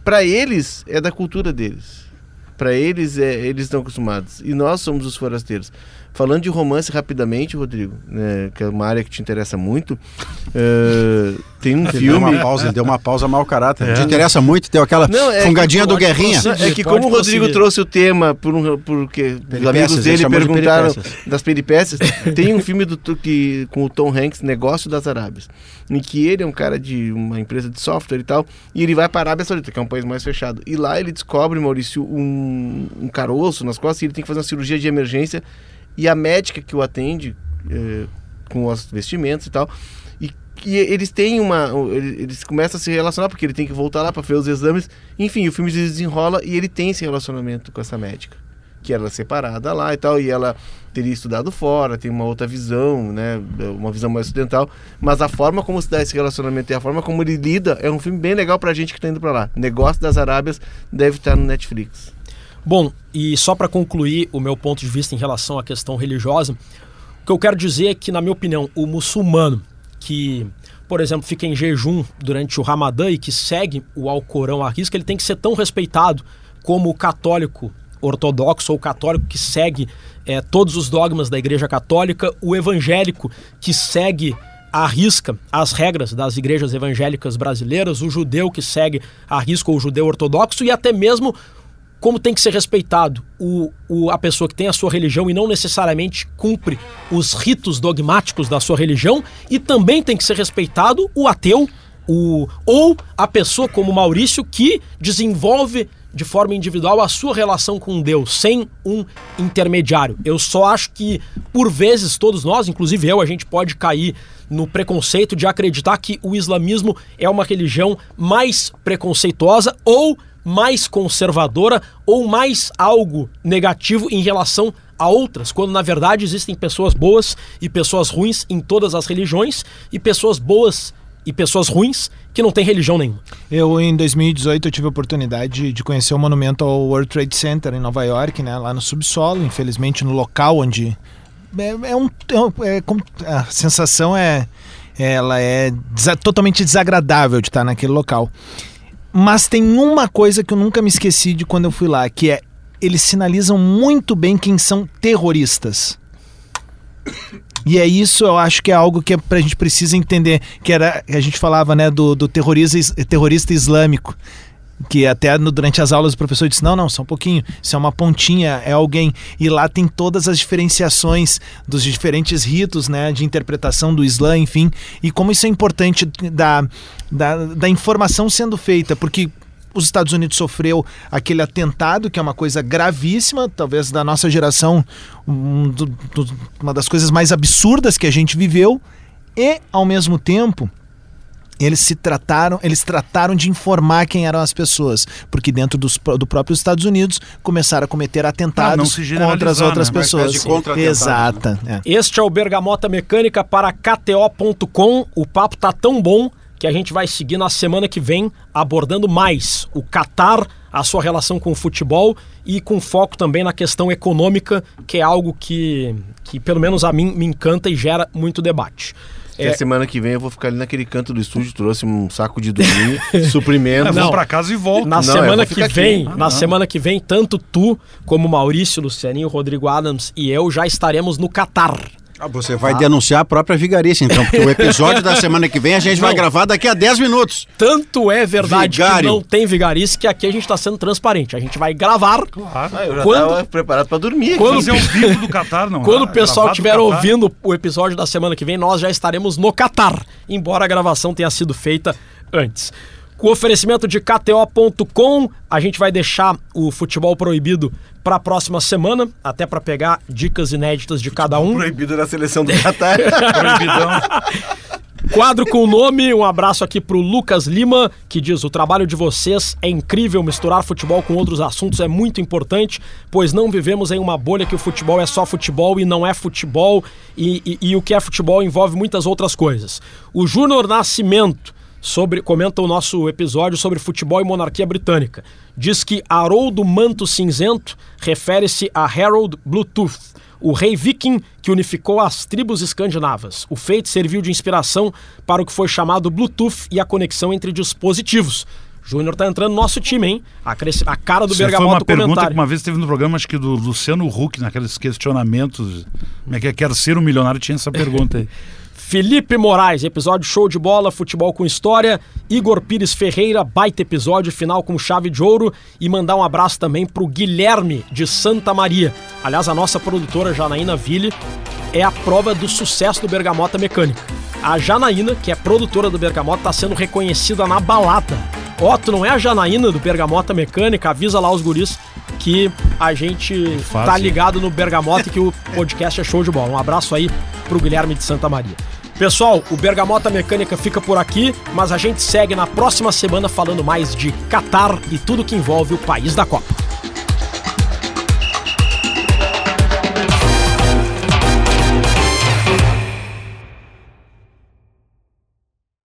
para eles é da cultura deles. Para eles, é, eles estão acostumados. E nós somos os forasteiros. Falando de romance rapidamente, Rodrigo, né, que é uma área que te interessa muito, é, tem um Ele deu uma filme. pausa, ele deu uma pausa mau caráter. É. Te interessa muito ter aquela Não, é fungadinha que do Guerrinha. É que como o Rodrigo prosseguir. trouxe o tema por um, porque os amigos ele dele chamou de perguntaram peripécias. das peripécias, tem um filme do, que, com o Tom Hanks, Negócio das Arábias, em que ele é um cara de uma empresa de software e tal, e ele vai para a Arábia Saudita, que é um país mais fechado. E lá ele descobre, Maurício, um, um caroço nas costas e ele tem que fazer uma cirurgia de emergência. E a médica que o atende, eh, com os vestimentos e tal, e que eles têm uma. ele- Eles começam a se relacionar, porque ele tem que voltar lá para fazer os exames. Enfim, o filme se desenrola e ele tem esse relacionamento com essa médica. Que ela é separada lá e tal, e ela teria estudado fora, tem uma outra visão, né? Uma visão mais ocidental. Mas a forma como se dá esse relacionamento e a forma como ele lida é um filme bem legal pra gente que tá indo pra lá. Negócio das Arábias deve estar no Netflix. Bom, e só para concluir o meu ponto de vista em relação à questão religiosa, o que eu quero dizer é que, na minha opinião, o muçulmano que, por exemplo, fica em jejum durante o Ramadã e que segue o Alcorão à risca, ele tem que ser tão respeitado como o católico ortodoxo ou o católico que segue eh, todos os dogmas da Igreja Católica, o evangélico que segue à risca as regras das igrejas evangélicas brasileiras, o judeu que segue à risca o judeu ortodoxo e até mesmo como tem que ser respeitado o, o- a pessoa que tem a sua religião e não necessariamente cumpre os ritos dogmáticos da sua religião, e também tem que ser respeitado o ateu, o, ou a pessoa como Maurício que desenvolve de forma individual a sua relação com Deus, sem um intermediário. Eu só acho que, por vezes, todos nós, inclusive eu, a gente pode cair no preconceito de acreditar que o islamismo é uma religião mais preconceituosa ou mais conservadora ou mais algo negativo em relação a outras, quando na verdade existem pessoas boas e pessoas ruins em todas as religiões e pessoas boas e pessoas ruins que não têm religião nenhuma. Eu, em 2018, eu tive a oportunidade de conhecer o monumento ao World Trade Center em Nova York, né, lá no subsolo, infelizmente no local onde é, é um, é é a sensação é ela é totalmente desagradável de estar naquele local. Mas tem uma coisa que eu nunca me esqueci de quando eu fui lá, que é eles sinalizam muito bem quem são terroristas. E é isso, eu acho que é algo que a gente precisa entender, que era a gente falava, né, do, do terrorista, is- terrorista islâmico, que até no- durante as aulas o professor disse, não, não, só um pouquinho, isso é uma pontinha, é alguém, e lá tem todas as diferenciações dos diferentes ritos, né, de interpretação do Islã, enfim, e como isso é importante da, da, da informação sendo feita, porque os Estados Unidos sofreu aquele atentado, que é uma coisa gravíssima, talvez da nossa geração, um do- do- uma das coisas mais absurdas que a gente viveu, e ao mesmo tempo eles se trataram, eles trataram de informar quem eram as pessoas, porque dentro dos, do próprio Estados Unidos começaram a cometer Ah, atentados se contra as generalizar, outras né? Uma pessoas. Exata. é. Este é o Bergamota Mecânica para KTO.com. O papo tá tão bom que a gente vai seguir na semana que vem abordando mais o Qatar, a sua relação com o futebol e com foco também na questão econômica, que é algo que, que pelo menos a mim me encanta e gera muito debate. E a semana que vem eu vou ficar ali naquele canto do estúdio, trouxe um saco de dormir, suprimento. É, Não. vamos pra casa e volta. Na Não, semana que vem, Ah, na não. semana que vem, tanto tu como Maurício, Lucianinho, Rodrigo Adams e eu já estaremos no Catar. Ah, você vai denunciar a própria vigarice, então, porque o episódio da semana que vem a gente vai Não. gravar daqui a 10 minutos. Tanto é verdade que Vigário. não tem vigarice que aqui a gente está sendo transparente. A gente vai gravar. Claro. Ah, eu já Quando- preparado pra dormir. Quando- Fazer ao vivo do Catar, não. Quando o é? pessoal estiver ouvindo o episódio da semana que vem, nós já estaremos no Catar, embora a gravação tenha sido feita antes. Com o oferecimento de KTO.com, a gente vai deixar o futebol proibido para a próxima semana, até para pegar dicas inéditas de cada um. Proibido na seleção do Catar. Proibidão. Quadro com o nome, um abraço aqui pro Lucas Lima, que diz: o trabalho de vocês é incrível, misturar futebol com outros assuntos é muito importante, pois não vivemos em uma bolha que o futebol é só futebol e não é futebol, e, e- e o que é futebol envolve muitas outras coisas. O Júnior Nascimento sobre, comenta o nosso episódio sobre futebol e monarquia britânica. Diz que Haroldo Manto Cinzento refere-se a Harold Bluetooth, o rei viking que unificou as tribos escandinavas. O feito serviu de inspiração para o que foi chamado Bluetooth e a conexão entre dispositivos. Júnior tá entrando no nosso time, hein? A, cresce- a cara do Isso foi Bergamota uma pergunta comentário. que uma vez teve no programa, acho que do Luciano Huck, naqueles questionamentos. Como é que é? Quero ser um milionário? Tinha essa pergunta aí. Felipe Moraes, episódio show de bola, futebol com história. Igor Pires Ferreira, baita episódio, final com chave de ouro. E mandar um abraço também pro Guilherme de Santa Maria. Aliás, a nossa produtora Janaína Ville é a prova do sucesso do Bergamota Mecânica. A Janaína, que é produtora do Bergamota, está sendo reconhecida na balada. Ó, tu não é a Janaína do Bergamota Mecânica? Avisa lá os guris que a gente tá Fácil. ligado no Bergamota e que o podcast é show de bola. Um abraço aí pro Guilherme de Santa Maria. Pessoal, o Bergamota Mecânica fica por aqui, mas a gente segue na próxima semana falando mais de Catar e tudo que envolve o país da Copa.